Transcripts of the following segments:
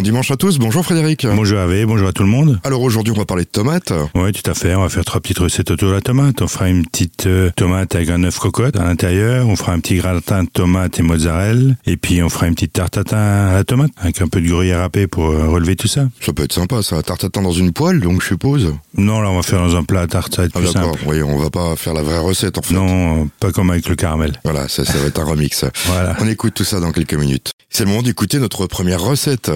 Bon dimanche à tous, bonjour Frédéric. Bonjour Hervé, bonjour à tout le monde. Alors aujourd'hui on va parler de tomates. Oui, tout à fait, on va faire trois petites recettes autour de la tomate. On fera une petite euh, tomate avec un œuf cocotte à l'intérieur, on fera un petit gratin de tomate et mozzarella, et puis on fera une petite tarte à la tomate, avec un peu de gruyère râpé pour euh, relever tout ça. Ça peut être sympa ça, tarte tatin dans une poêle donc je suppose. Non, là on va faire dans un plat à tarte, ça va être Ah plus simple. oui on va pas faire la vraie recette en fait. Non, pas comme avec le caramel. Voilà, ça, ça va être un remix. Voilà. On écoute tout ça dans quelques minutes. C'est le moment d'écouter notre première recette.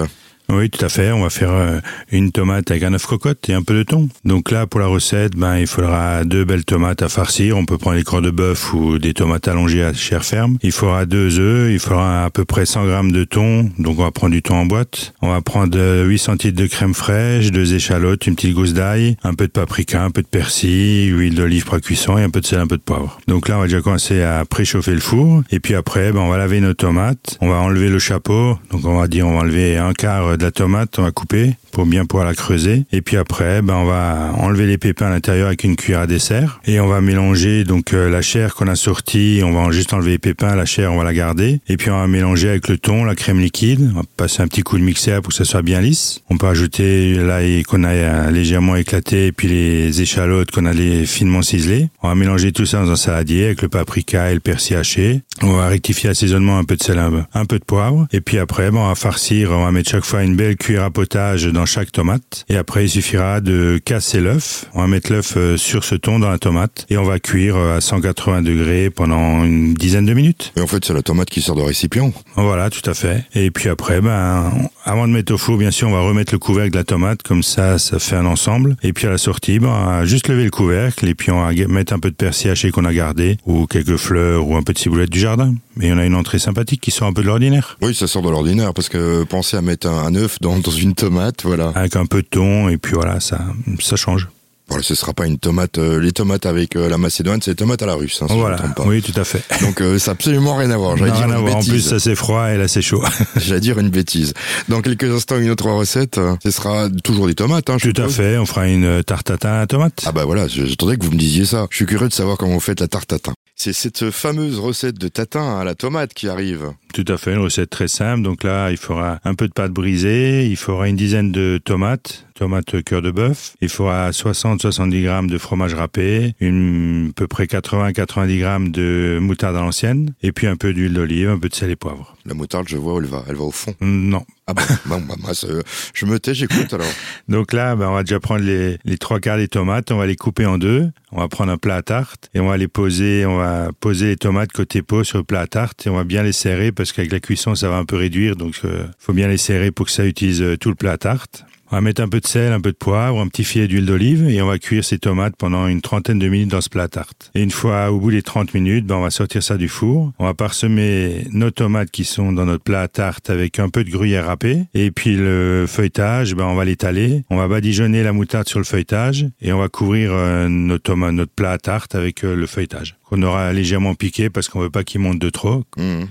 Oui, tout à fait. On va faire euh, une tomate avec un œuf cocotte et un peu de thon. Donc là, pour la recette, ben, il faudra deux belles tomates à farcir. On peut prendre les corps de bœuf ou des tomates allongées à chair ferme. Il faudra deux œufs. Il faudra à peu près 100 grammes de thon. Donc on va prendre du thon en boîte. On va prendre euh, 8 centilitres de crème fraîche, deux échalotes, une petite gousse d'ail, un peu de paprika, un peu de persil, huile d'olive pré-cuisson et un peu de sel, un peu de poivre. Donc là, on va déjà commencer à préchauffer le four. Et puis après, ben, on va laver nos tomates. On va enlever le chapeau. Donc on va dire, on va enlever un quart de la tomate, on va couper pour bien pouvoir la creuser. Et puis après, ben, on va enlever les pépins à l'intérieur avec une cuillère à dessert. Et on va mélanger donc euh, la chair qu'on a sortie. On va juste enlever les pépins, la chair, on va la garder. Et puis on va mélanger avec le thon, la crème liquide. On va passer un petit coup de mixeur pour que ça soit bien lisse. On peut ajouter l'ail qu'on a euh, légèrement éclaté et puis les échalotes qu'on a les finement ciselées. On va mélanger tout ça dans un saladier avec le paprika et le persil haché. On va rectifier l'assaisonnement un peu de sel, un peu de poivre. Et puis après, ben, on va farcir, on va mettre chaque fois une belle cuillère à potage dans chaque tomate. Et après, il suffira de casser l'œuf. On va mettre l'œuf euh, sur ce thon dans la tomate et on va cuire euh, à 180 degrés pendant une dizaine de minutes. Et en fait c'est la tomate qui sort de récipient. Voilà, tout à fait. Et puis après, ben, avant de mettre au four, bien sûr, on va remettre le couvercle de la tomate, comme ça, ça fait un ensemble. Et puis à la sortie, ben, on va juste lever le couvercle et puis on va mettre un peu de persil haché qu'on a gardé, ou quelques fleurs, ou un peu de ciboulette du jardin. Et on a une entrée sympathique qui sort un peu de l'ordinaire. Oui ça sort de l'ordinaire parce que pensez à mettre un, un œuf dans, dans une tomate, voilà. Avec un peu de thon, et puis voilà, ça, ça change. Voilà, ce sera pas une tomate, euh, les tomates avec euh, la macédoine, c'est les tomates à la russe, hein, si voilà, pas. oui, tout à fait. Donc euh, ça a absolument rien à voir. J'allais dire rien à une voir. En plus, bêtise. ça c'est froid et là c'est chaud. J'allais dire une bêtise. Dans quelques instants, une autre recette. euh, Ce sera toujours des tomates, hein, tout à fait. On fera une tarte tatin à tomate. Ah bah voilà, j'attendais que vous me disiez ça. Je suis curieux de savoir comment vous faites la tarte tatin. C'est cette fameuse recette de tatin à la tomate qui arrive. Tout à fait, une recette très simple. Donc là, il faudra un peu de pâte brisée, il faudra une dizaine de tomates, tomates cœur de bœuf, il faudra 60-70 grammes de fromage râpé, une, à peu près 80-90 grammes de moutarde à l'ancienne, et puis un peu d'huile d'olive, un peu de sel et poivre. La moutarde, je vois, elle va, elle va au fond. Non. Ah bah, bon, bah, moi, ça, je me tais, j'écoute alors. Donc là, ben, on va déjà prendre les, les trois quarts des tomates, on va les couper en deux, on va prendre un plat à tarte, et on va les poser, on va poser les tomates côté peau sur le plat à tarte, et on va bien les serrer, parce qu'avec la cuisson, ça va un peu réduire, donc euh, faut bien les serrer pour que ça utilise euh, tout le plat à tarte. On va mettre un peu de sel, un peu de poivre, un petit filet d'huile d'olive et on va cuire ces tomates pendant une trentaine de minutes dans ce plat tarte. Et une fois au bout des 30 minutes, ben, on va sortir ça du four. On va parsemer nos tomates qui sont dans notre plat tarte avec un peu de gruyère râpée. Et puis le feuilletage, ben, on va l'étaler. On va badigeonner la moutarde sur le feuilletage et on va couvrir euh, notre plat tarte avec euh, le feuilletage. Qu'on aura légèrement piqué parce qu'on veut pas qu'il monte de trop. Mmh.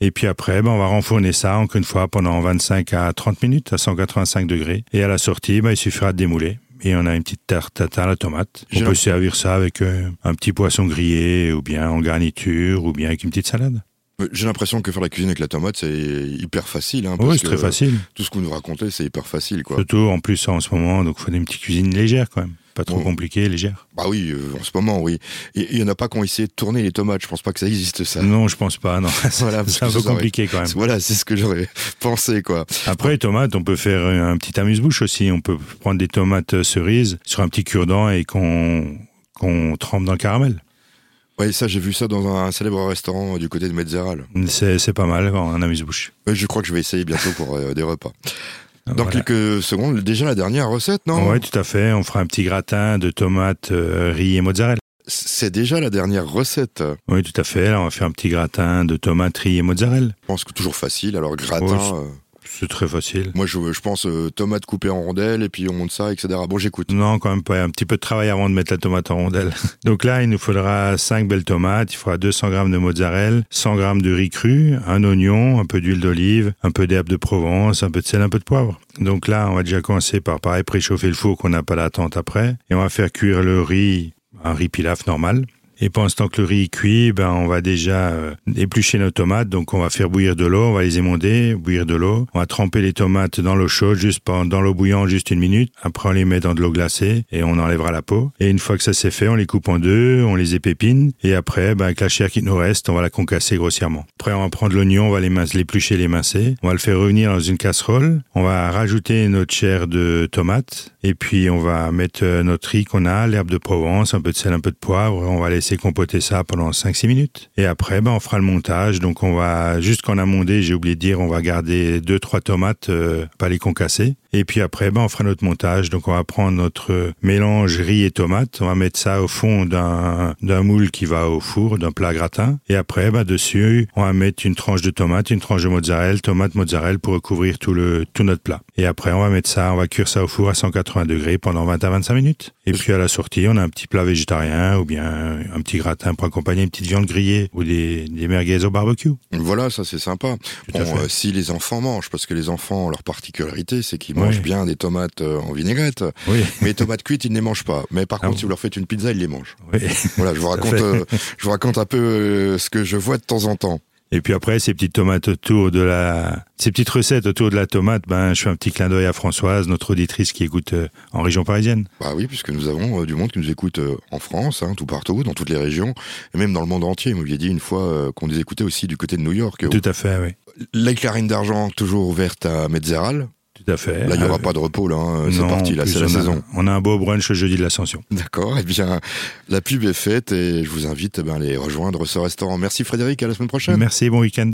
Et puis après, ben, on va renfourner ça encore une fois pendant 25 à 30 minutes à 185 degrés. Et à la sortie, ben, il suffira de démouler. Et on a une petite tarte tatin à la tomate. On peut servir ça avec euh, un petit poisson grillé ou bien en garniture ou bien avec une petite salade. J'ai l'impression que faire la cuisine avec la tomate, c'est hyper facile. Hein, Oui, c'est très facile. Tout ce que vous nous racontez, c'est hyper facile, quoi. Surtout en plus en ce moment, donc il faut une petite cuisine légère quand même. Pas trop Bon. compliquée, légère. Bah oui, euh, en ce moment, oui. Il y en a pas qui ont essayé de tourner les tomates. Je pense pas que ça existe, ça. Non, je pense pas. Non, Voilà, c'est un peu compliqué quand même. Voilà, c'est ce que j'aurais pensé, quoi. Après, les tomates, on peut faire un petit amuse-bouche aussi. On peut prendre des tomates cerises sur un petit cure-dent et qu'on qu'on trempe dans le caramel. Ouais, ça, j'ai vu ça dans un célèbre restaurant du côté de Metzeral. C'est pas mal, un amuse-bouche. Je crois que je vais essayer bientôt pour euh, des repas. Dans Voilà. quelques secondes, déjà la dernière recette, non Oui, tout à fait. On fera un petit gratin de tomates, euh, riz et mozzarella. C'est déjà la dernière recette. Oui, tout à fait. Là, on va faire un petit gratin de tomates, riz et mozzarella. Je pense que toujours facile. Alors, gratin, Ouais, c'est- très facile. moi, je, je pense euh, tomates coupées en rondelles et puis on monte ça, etc. Bon, j'écoute. Non, quand même pas. Un petit peu de travail avant de mettre la tomate en rondelle. Donc là, il nous faudra 5 belles tomates, il faudra 200 grammes de mozzarella, 100 grammes de riz cru, un oignon, un peu d'huile d'olive, un peu d'herbe de Provence, un peu de sel, un peu de poivre. Donc là, on va déjà commencer par, pareil, préchauffer le four qu'on n'a pas d'attente après. Et on va faire cuire le riz, un riz pilaf normal. Et pendant que le riz cuit, ben on va déjà euh, éplucher nos tomates. Donc on va faire bouillir de l'eau, on va les émonder, bouillir de l'eau. On va tremper les tomates dans l'eau chaude, juste dans l'eau bouillante, juste une minute. Après on les met dans de l'eau glacée et on enlèvera la peau. Et une fois que ça c'est fait, on les coupe en deux, on les épépine. Et après, ben, avec la chair qui nous reste, on va la concasser grossièrement. Après on va prendre l'oignon, on va les l'éplucher, l'émincer. On va le faire revenir dans une casserole. On va rajouter notre chair de tomate. Et puis on va mettre euh, notre riz qu'on a, l'herbe de Provence, un peu de sel, un peu de poivre. On va laisser compoter ça pendant 5-6 minutes. Et après, ben, on fera le montage. Donc on va, juste qu'on a mondé, j'ai oublié de dire, on va garder deux trois tomates, euh, pas les concasser. Et puis après, ben, on fera notre montage. Donc, on va prendre notre mélange riz et tomate. On va mettre ça au fond d'un, d'un moule qui va au four, d'un plat gratin. Et après, ben, dessus, on va mettre une tranche de tomate, une tranche de mozzarella, tomate, mozzarella pour recouvrir tout le, tout notre plat. Et après, on va mettre ça, on va cuire ça au four à 180 degrés pendant 20 à 25 minutes. Et puis, à la sortie, on a un petit plat végétarien ou bien un petit gratin pour accompagner une petite viande grillée ou des, des merguez au barbecue. Voilà, ça, c'est sympa. bon, euh, si les enfants mangent, parce que les enfants, leur particularité, c'est qu'ils mange bien des tomates euh, en vinaigrette. Oui. Mais les tomates cuites, ils ne les mangent pas. Mais par ah contre, si vous leur faites une pizza, ils les mangent. Oui. Voilà, je vous raconte, euh, je vous raconte un peu euh, ce que je vois de temps en temps. Et puis après, ces petites tomates autour de la, ces petites recettes autour de la tomate, ben, je fais un petit clin d'œil à Françoise, notre auditrice qui écoute en région parisienne. Bah oui, puisque nous avons du monde qui nous écoute en France, hein, tout partout, dans toutes les régions, et même dans le monde entier. Vous m'aviez dit une fois qu'on nous écoutait aussi du côté de New York. Tout à fait, oui. La clarine d'argent toujours ouverte à Metzeral. Tout à fait. Là, il n'y aura pas de repos, là. Hein. C'est parti, là, c'est la saison. On a un beau brunch jeudi de l'Ascension. D'accord. Eh bien, la pub est faite et je vous invite eh ben, à aller rejoindre ce restaurant. Merci Frédéric, à la semaine prochaine. Merci, bon week-end.